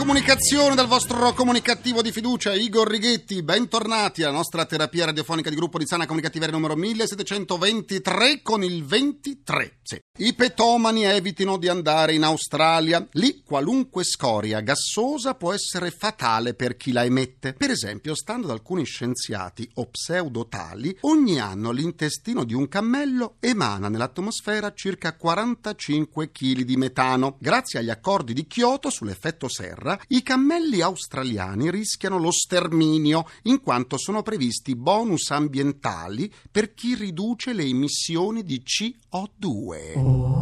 comunicazione dal vostro comunicativo di fiducia, Igor Righetti. Bentornati alla nostra terapia radiofonica di gruppo di sana comunicativeria numero 1723 con il 23. Sì. I petomani evitino di andare in Australia. Lì qualunque scoria gassosa può essere fatale per chi la emette. Per esempio, stando ad alcuni scienziati o pseudotali, ogni anno l'intestino di un cammello emana nell'atmosfera circa 45 kg di metano. Grazie agli accordi di Kyoto sull'effetto serra, i cammelli australiani rischiano lo sterminio in quanto sono previsti bonus ambientali per chi riduce le emissioni di CO2.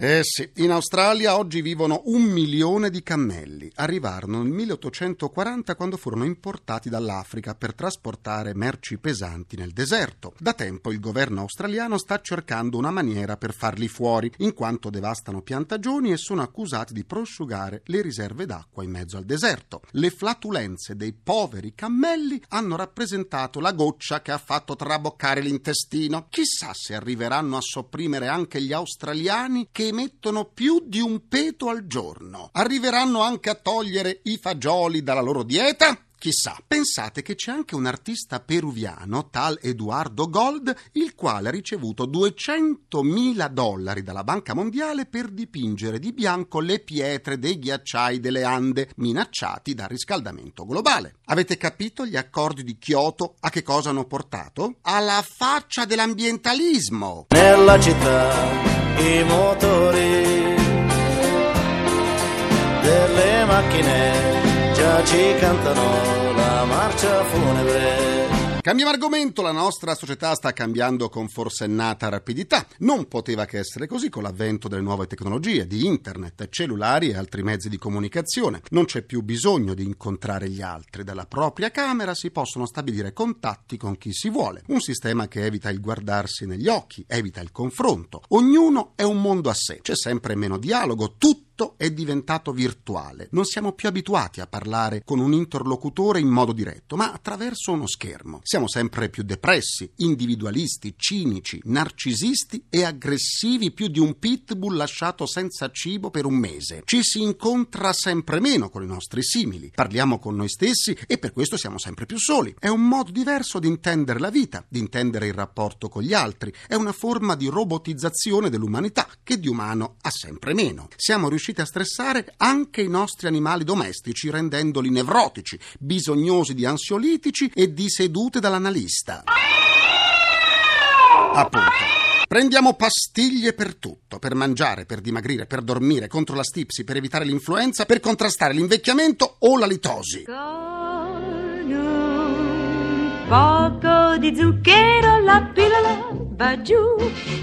Eh sì, in Australia oggi vivono un milione di cammelli. Arrivarono nel 1840 quando furono importati dall'Africa per trasportare merci pesanti nel deserto. Da tempo il governo australiano sta cercando una maniera per farli fuori, in quanto devastano piantagioni e sono accusati di prosciugare le riserve d'acqua in mezzo al deserto. Le flatulenze dei poveri cammelli hanno rappresentato la goccia che ha fatto traboccare l'intestino. Chissà se arriveranno a sopprimere anche gli australiani che emettono più di un peto al giorno. Arriveranno anche a togliere i fagioli dalla loro dieta? Chissà, pensate che c'è anche un artista peruviano, tal Eduardo Gold, il quale ha ricevuto 200.000 dollari dalla Banca Mondiale per dipingere di bianco le pietre dei ghiacciai delle Ande, minacciati dal riscaldamento globale. Avete capito gli accordi di Kyoto a che cosa hanno portato? Alla faccia dell'ambientalismo! Nella città i motori macchine già ci cantano la marcia funebre. Cambiamo argomento, la nostra società sta cambiando con forsennata rapidità. Non poteva che essere così con l'avvento delle nuove tecnologie, di internet, cellulari e altri mezzi di comunicazione. Non c'è più bisogno di incontrare gli altri. Dalla propria camera si possono stabilire contatti con chi si vuole. Un sistema che evita il guardarsi negli occhi, evita il confronto. Ognuno è un mondo a sé. C'è sempre meno dialogo, tutto è diventato virtuale. Non siamo più abituati a parlare con un interlocutore in modo diretto, ma attraverso uno schermo. Siamo sempre più depressi, individualisti, cinici, narcisisti e aggressivi più di un pitbull lasciato senza cibo per un mese. Ci si incontra sempre meno con i nostri simili, parliamo con noi stessi e per questo siamo sempre più soli. È un modo diverso di intendere la vita, di intendere il rapporto con gli altri. È una forma di robotizzazione dell'umanità che di umano ha sempre meno. Siamo riusciti riusciti a stressare anche i nostri animali domestici, rendendoli nevrotici, bisognosi di ansiolitici e di sedute dall'analista. Appunto. Prendiamo pastiglie per tutto, per mangiare, per dimagrire, per dormire, contro la stipsi, per evitare l'influenza, per contrastare l'invecchiamento o la litosi. Con un poco di zucchero la pillola va giù,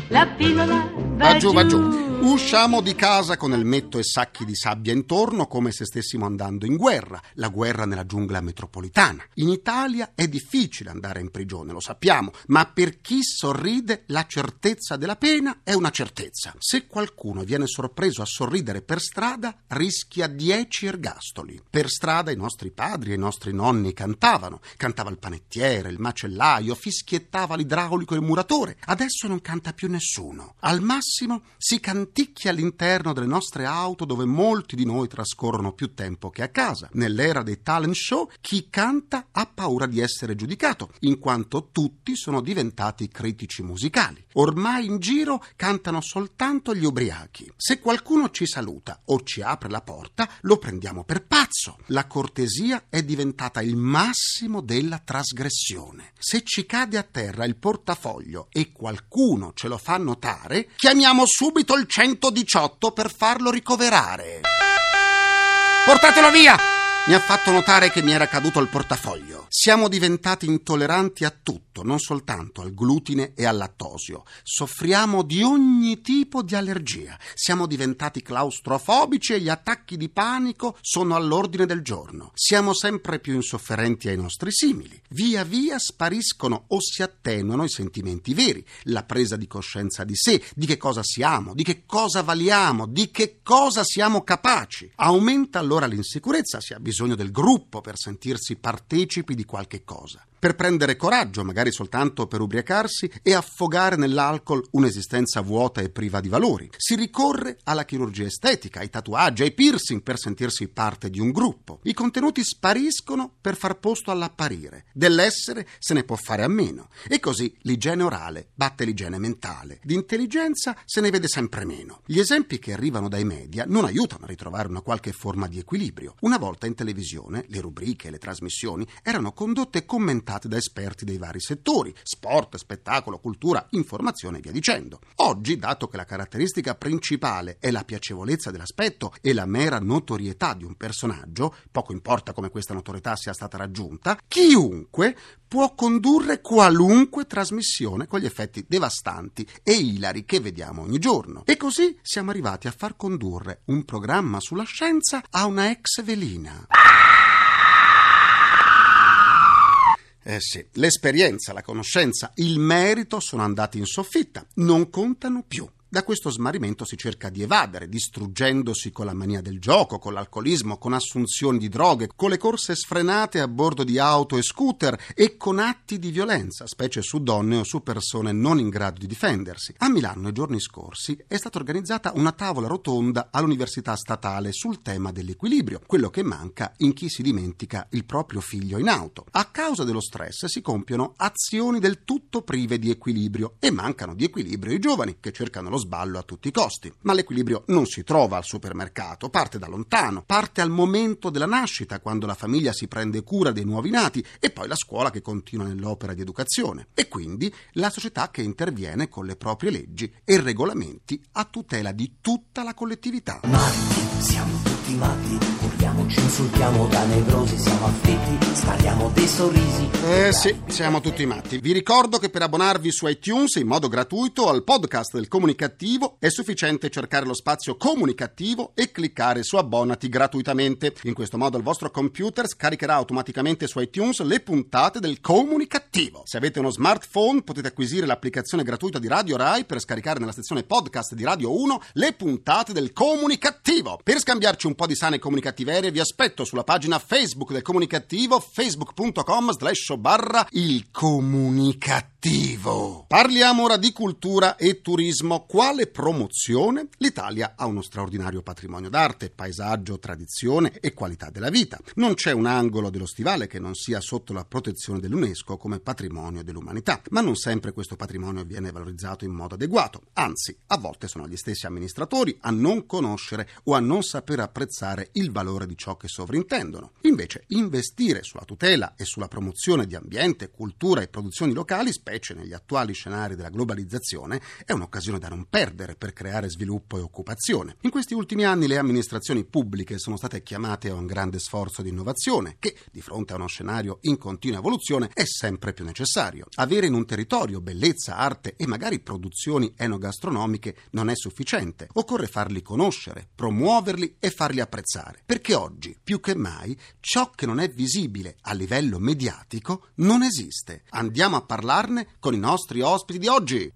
la pillola va, Va giù, va giù. Usciamo di casa con elmetto e sacchi di sabbia intorno come se stessimo andando in guerra, la guerra nella giungla metropolitana. In Italia è difficile andare in prigione, lo sappiamo, ma per chi sorride la certezza della pena è una certezza. Se qualcuno viene sorpreso a sorridere per strada, rischia dieci ergastoli. Per strada i nostri padri e i nostri nonni cantavano. Cantava il panettiere, il macellaio, fischiettava l'idraulico e il muratore. Adesso non canta più nessuno. Al massimo si canticchia all'interno delle nostre auto dove molti di noi trascorrono più tempo che a casa. Nell'era dei talent show chi canta ha paura di essere giudicato, in quanto tutti sono diventati critici musicali. Ormai in giro cantano soltanto gli ubriachi. Se qualcuno ci saluta o ci apre la porta, lo prendiamo per pazzo. La cortesia è diventata il massimo della trasgressione. Se ci cade a terra il portafoglio e qualcuno ce lo fa notare, chiamiamo subito il 118 per farlo ricoverare. Portatelo via! Mi ha fatto notare che mi era caduto il portafoglio. Siamo diventati intolleranti a tutto, non soltanto al glutine e al lattosio. Soffriamo di ogni tipo di allergia. Siamo diventati claustrofobici e gli attacchi di panico sono all'ordine del giorno. Siamo sempre più insofferenti ai nostri simili. Via via spariscono o si attenuano i sentimenti veri, la presa di coscienza di sé, di che cosa siamo, di che cosa valiamo, di che cosa siamo capaci. Aumenta allora l'insicurezza, si ha bisogno del gruppo per sentirsi partecipi di qualche cosa per prendere coraggio, magari soltanto per ubriacarsi, e affogare nell'alcol un'esistenza vuota e priva di valori. Si ricorre alla chirurgia estetica, ai tatuaggi, ai piercing per sentirsi parte di un gruppo. I contenuti spariscono per far posto all'apparire. Dell'essere se ne può fare a meno. E così l'igiene orale batte l'igiene mentale. Di intelligenza se ne vede sempre meno. Gli esempi che arrivano dai media non aiutano a ritrovare una qualche forma di equilibrio. Una volta in televisione le rubriche e le trasmissioni erano condotte e commentate da esperti dei vari settori, sport, spettacolo, cultura, informazione e via dicendo. Oggi, dato che la caratteristica principale è la piacevolezza dell'aspetto e la mera notorietà di un personaggio, poco importa come questa notorietà sia stata raggiunta, chiunque può condurre qualunque trasmissione con gli effetti devastanti e ilari che vediamo ogni giorno. E così siamo arrivati a far condurre un programma sulla scienza a una ex velina. Eh sì, l'esperienza, la conoscenza, il merito sono andati in soffitta, non contano più. Da questo smarrimento si cerca di evadere, distruggendosi con la mania del gioco, con l'alcolismo, con assunzioni di droghe, con le corse sfrenate a bordo di auto e scooter e con atti di violenza, specie su donne o su persone non in grado di difendersi. A Milano, nei giorni scorsi, è stata organizzata una tavola rotonda all'Università Statale sul tema dell'equilibrio, quello che manca in chi si dimentica il proprio figlio in auto. A causa dello stress si compiono azioni del tutto prive di equilibrio e mancano di equilibrio i giovani che cercano lo sballo a tutti i costi. Ma l'equilibrio non si trova al supermercato, parte da lontano, parte al momento della nascita, quando la famiglia si prende cura dei nuovi nati e poi la scuola che continua nell'opera di educazione. E quindi la società che interviene con le proprie leggi e regolamenti a tutela di tutta la collettività. Matti, siamo tutti matti, ci insultiamo da nevrosi, siamo afflitti, spariamo dei sorrisi. Eh sì, siamo tutti matti. Vi ricordo che per abbonarvi su iTunes in modo gratuito al podcast del comunicativo è sufficiente cercare lo spazio comunicativo e cliccare su abbonati gratuitamente. In questo modo il vostro computer scaricherà automaticamente su iTunes le puntate del comunicativo. Se avete uno smartphone potete acquisire l'applicazione gratuita di Radio Rai per scaricare nella sezione podcast di Radio 1 le puntate del comunicativo. Per scambiarci un po' di sane comunicativerie vi aspetto sulla pagina Facebook del comunicativo facebook.com slash barra il comunicativo. Parliamo ora di cultura e turismo. Quale promozione? L'Italia ha uno straordinario patrimonio d'arte, paesaggio, tradizione e qualità della vita. Non c'è un angolo dello stivale che non sia sotto la protezione dell'UNESCO come patrimonio dell'umanità, ma non sempre questo patrimonio viene valorizzato in modo adeguato. Anzi, a volte sono gli stessi amministratori a non conoscere o a non saper apprezzare il valore di ciò che sovrintendono. Invece, investire sulla tutela e sulla promozione di ambiente, cultura e produzioni locali, specie negli attuali scenari della globalizzazione, è un'occasione da non perdere per creare sviluppo e occupazione. In questi ultimi anni le amministrazioni pubbliche sono state chiamate a un grande sforzo di innovazione che, di fronte a uno scenario in continua evoluzione, è sempre più necessario. Avere in un territorio bellezza, arte e magari produzioni enogastronomiche non è sufficiente. Occorre farli conoscere, promuoverli e farli apprezzare. Perché oggi, più che mai, ciò che non è visibile a livello mediatico non esiste. Andiamo a parlarne con i nostri ospiti di oggi.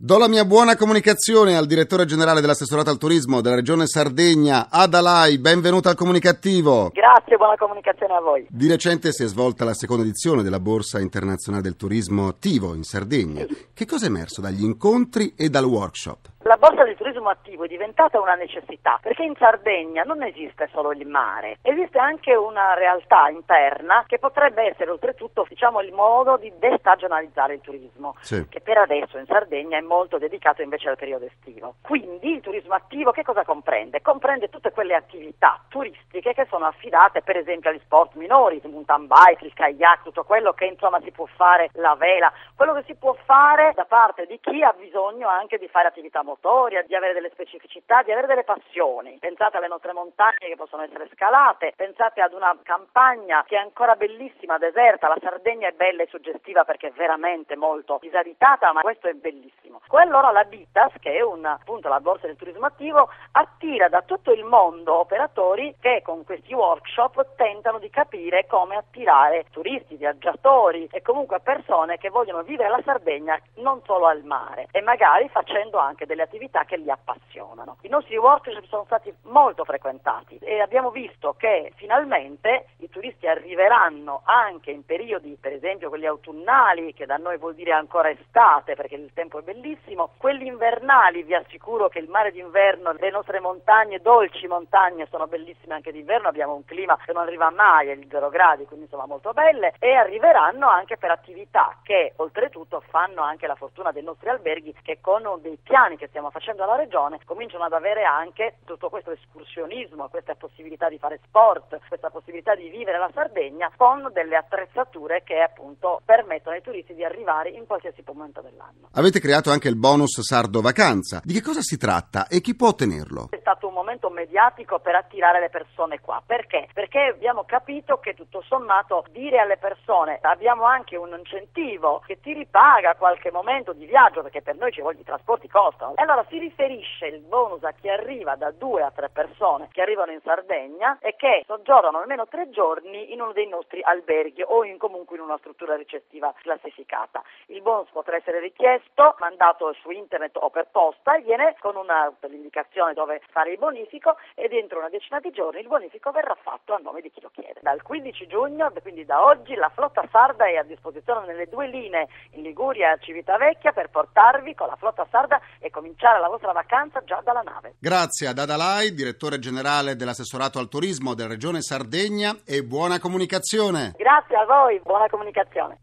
Do la mia buona comunicazione al direttore generale dell'assessorato al turismo della regione Sardegna, Adalai, benvenuto al comunicativo. Grazie, buona comunicazione a voi. Di recente si è svolta la seconda edizione della Borsa Internazionale del Turismo Attivo in Sardegna. Che cosa è emerso dagli incontri e dal workshop? La borsa di turismo attivo è diventata una necessità perché in Sardegna non esiste solo il mare, esiste anche una realtà interna che potrebbe essere oltretutto diciamo, il modo di destagionalizzare il turismo, Sì. che per adesso in Sardegna è molto dedicato invece al periodo estivo. Quindi il turismo attivo che cosa comprende? Comprende tutte quelle attività turistiche che sono affidate per esempio agli sport minori, il mountain bike, il kayak, tutto quello che insomma si può fare, la vela, quello che si può fare da parte di chi ha bisogno anche di fare attività motorie. Motoria, di avere delle specificità, di avere delle passioni. Pensate alle nostre montagne che possono essere scalate, pensate ad una campagna che è ancora bellissima, deserta, la Sardegna è bella e suggestiva perché è veramente molto disabitata, ma questo è bellissimo. E allora la Bitas, che è un, appunto la borsa del turismo attivo, attira da tutto il mondo operatori che con questi workshop tentano di capire come attirare turisti, viaggiatori e comunque persone che vogliono vivere la Sardegna non solo al mare e magari facendo anche delle attività che li appassionano. I nostri workshop sono stati molto frequentati e abbiamo visto che finalmente i turisti arriveranno anche in periodi, per esempio quelli autunnali, che da noi vuol dire ancora estate perché il tempo è bellissimo, quelli invernali, vi assicuro che il mare d'inverno, le nostre montagne, dolci montagne, sono bellissime anche d'inverno, abbiamo un clima che non arriva mai agli zero gradi, quindi insomma molto belle, e arriveranno anche per attività che oltretutto fanno anche la fortuna dei nostri alberghi che con dei piani che stiamo facendo alla regione cominciano ad avere anche tutto questo escursionismo, questa possibilità di fare sport, questa possibilità di vivere la Sardegna con delle attrezzature che appunto permettono ai turisti di arrivare in qualsiasi momento dell'anno. Avete creato anche il bonus Sardo Vacanza. Di che cosa si tratta e chi può ottenerlo? È stato un momento mediatico per attirare le persone qua. Perché? Perché abbiamo capito che tutto sommato dire alle persone abbiamo anche un incentivo che ti ripaga qualche momento di viaggio perché per noi ci vogliono i trasporti costano. E allora si riferisce il bonus a chi arriva da due a tre persone che arrivano in Sardegna e che soggiornano almeno tre giorni in uno dei nostri alberghi o in, comunque in una struttura ricettiva classificata. Il bonus potrà essere richiesto, mandato su internet o per posta e viene con una, l'indicazione dove fare il bonifico e dentro una decina di giorni il bonifico verrà fatto a nome di chi lo chiede. Dal 15 giugno, quindi da oggi, la flotta sarda è a disposizione nelle due linee in Liguria e Civitavecchia per portarvi con la flotta sarda e cominciare la vostra vacanza già dalla nave. Grazie a Dadalai, direttore generale dell'assessorato al turismo della regione Sardegna e buona comunicazione. Grazie a voi, buona comunicazione.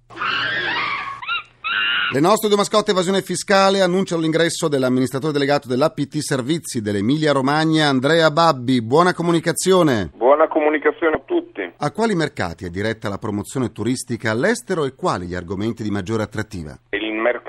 Le nostre due mascotte evasione fiscale annunciano l'ingresso dell'amministratore delegato dell'APT Servizi dell'Emilia Romagna, Andrea Babbi. Buona comunicazione. Buona comunicazione a tutti. A quali mercati è diretta la promozione turistica all'estero e quali gli argomenti di maggiore attrattiva? Il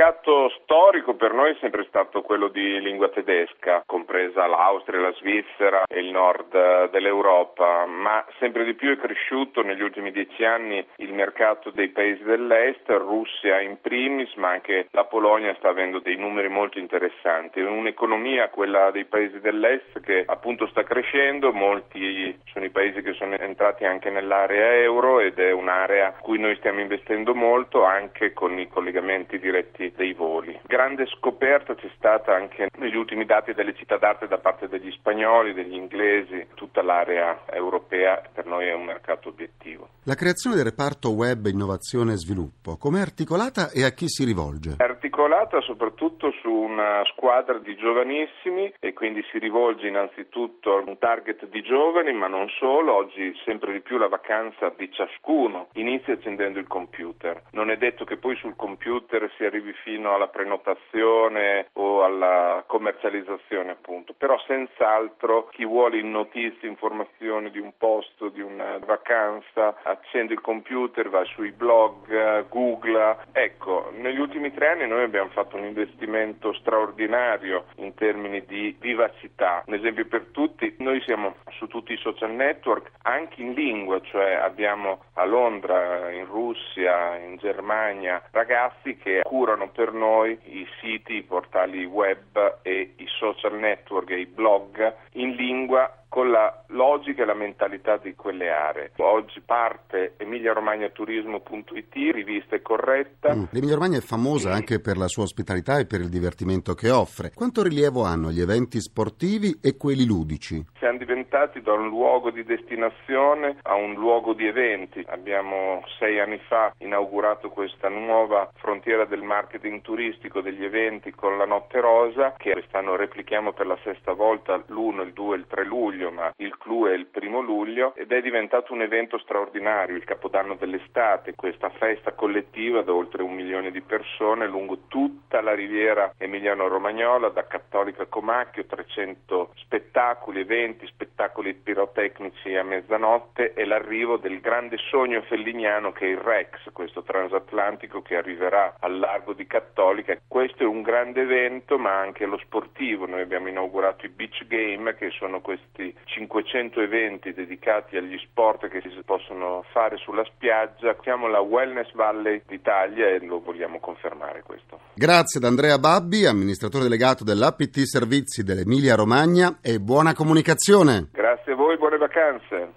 mercato storico per noi è sempre stato quello di lingua tedesca, compresa l'Austria, la Svizzera e il nord eh, dell'Europa, ma sempre di più è cresciuto negli ultimi dieci anni il mercato dei paesi dell'est, Russia in primis, ma anche la Polonia sta avendo dei numeri molto interessanti. Un'economia, quella dei paesi dell'est, che appunto sta crescendo, molti sono i paesi che sono entrati anche nell'area euro ed è un'area a cui noi stiamo investendo molto anche con i collegamenti diretti dei voli. Grande scoperta c'è stata anche negli ultimi dati delle città d'arte da parte degli spagnoli, degli inglesi, tutta l'area europea per noi è un mercato obiettivo. La creazione del reparto web innovazione e sviluppo, com'è articolata e a chi si rivolge? È articolata soprattutto su una squadra di giovanissimi e quindi si rivolge innanzitutto a un target di giovani, ma non solo, oggi sempre di più la vacanza di ciascuno inizia accendendo il computer. Non è detto che poi sul computer si arrivi fino alla prenotazione o alla commercializzazione appunto, però senz'altro chi vuole notizie, informazioni di un posto, di una vacanza, accende il computer, va sui blog, Google. Ecco, negli ultimi tre anni noi abbiamo fatto un investimento straordinario in termini di vivacità. Un esempio per tutti, noi siamo su tutti i social network, anche in lingua, cioè abbiamo a Londra, in Russia, in Germania, ragazzi che curano per noi i siti, i portali web e i social network e i blog in lingua con la logica e la mentalità di quelle aree. Oggi parte emiliaromagnaturismo.it, rivista e corretta. Mm. L'Emilia Romagna è famosa anche per la sua ospitalità e per il divertimento che offre. Quanto rilievo hanno gli eventi sportivi e quelli ludici? Siamo diventati da un luogo di destinazione a un luogo di eventi. Abbiamo sei anni fa inaugurato questa nuova frontiera del marketing turistico degli eventi con la Notte Rosa, che quest'anno replichiamo per la sesta volta l'1, il 2 e il 3 luglio, ma il clou è il primo luglio ed è diventato un evento straordinario, il Capodanno dell'estate, questa festa collettiva da oltre un milione di persone lungo tutta la riviera emiliano-romagnola, da Cattolica a Comacchio, 300 spettacoli, eventi, spettacoli spettacoli pirotecnici a mezzanotte e l'arrivo del grande sogno felliniano che è il Rex, questo transatlantico che arriverà al largo di Cattolica. Questo è un grande evento ma anche lo sportivo, noi abbiamo inaugurato i Beach Game che sono questi 500 eventi dedicati agli sport che si possono fare sulla spiaggia. Siamo la Wellness Valley d'Italia e lo vogliamo confermare questo. Grazie ad Andrea Babbi, amministratore delegato dell'APT Servizi dell'Emilia Romagna e buona comunicazione. Grazie a voi, buone vacanze.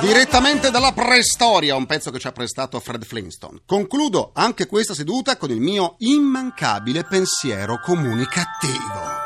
Direttamente dalla preistoria, un pezzo che ci ha prestato Fred Flintstone. Concludo anche questa seduta con il mio immancabile pensiero comunicativo.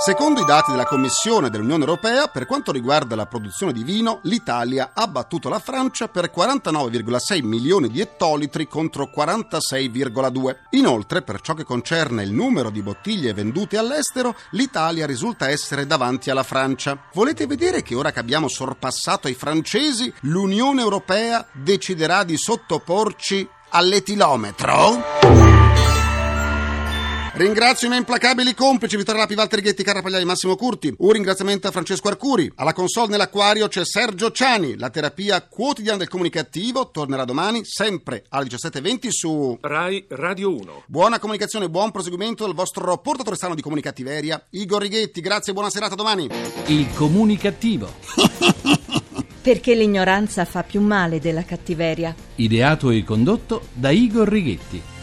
Secondo i dati della Commissione dell'Unione Europea, per quanto riguarda la produzione di vino, l'Italia ha battuto la Francia per 49,6 milioni di ettolitri contro 46,2. Inoltre, per ciò che concerne il numero di bottiglie vendute all'estero, l'Italia risulta essere davanti alla Francia. Volete vedere che ora che abbiamo sorpassato i francesi, l'Unione Europea deciderà di sottoporci all'etilometro? Ringrazio i miei implacabili complici Vittorio Lapi, Walter Ghetti, Carra Pagliai, Massimo Curti. Un ringraziamento a Francesco Arcuri. Alla console nell'acquario c'è Sergio Ciani. La terapia quotidiana del comunicativo tornerà domani, sempre alle 17.20 su Rai Radio 1. Buona comunicazione e buon proseguimento del vostro portatore strano di comunicattiveria, Igor Righetti. Grazie e buona serata domani. Il comunicativo. Perché l'ignoranza fa più male della cattiveria. Ideato e condotto da Igor Righetti.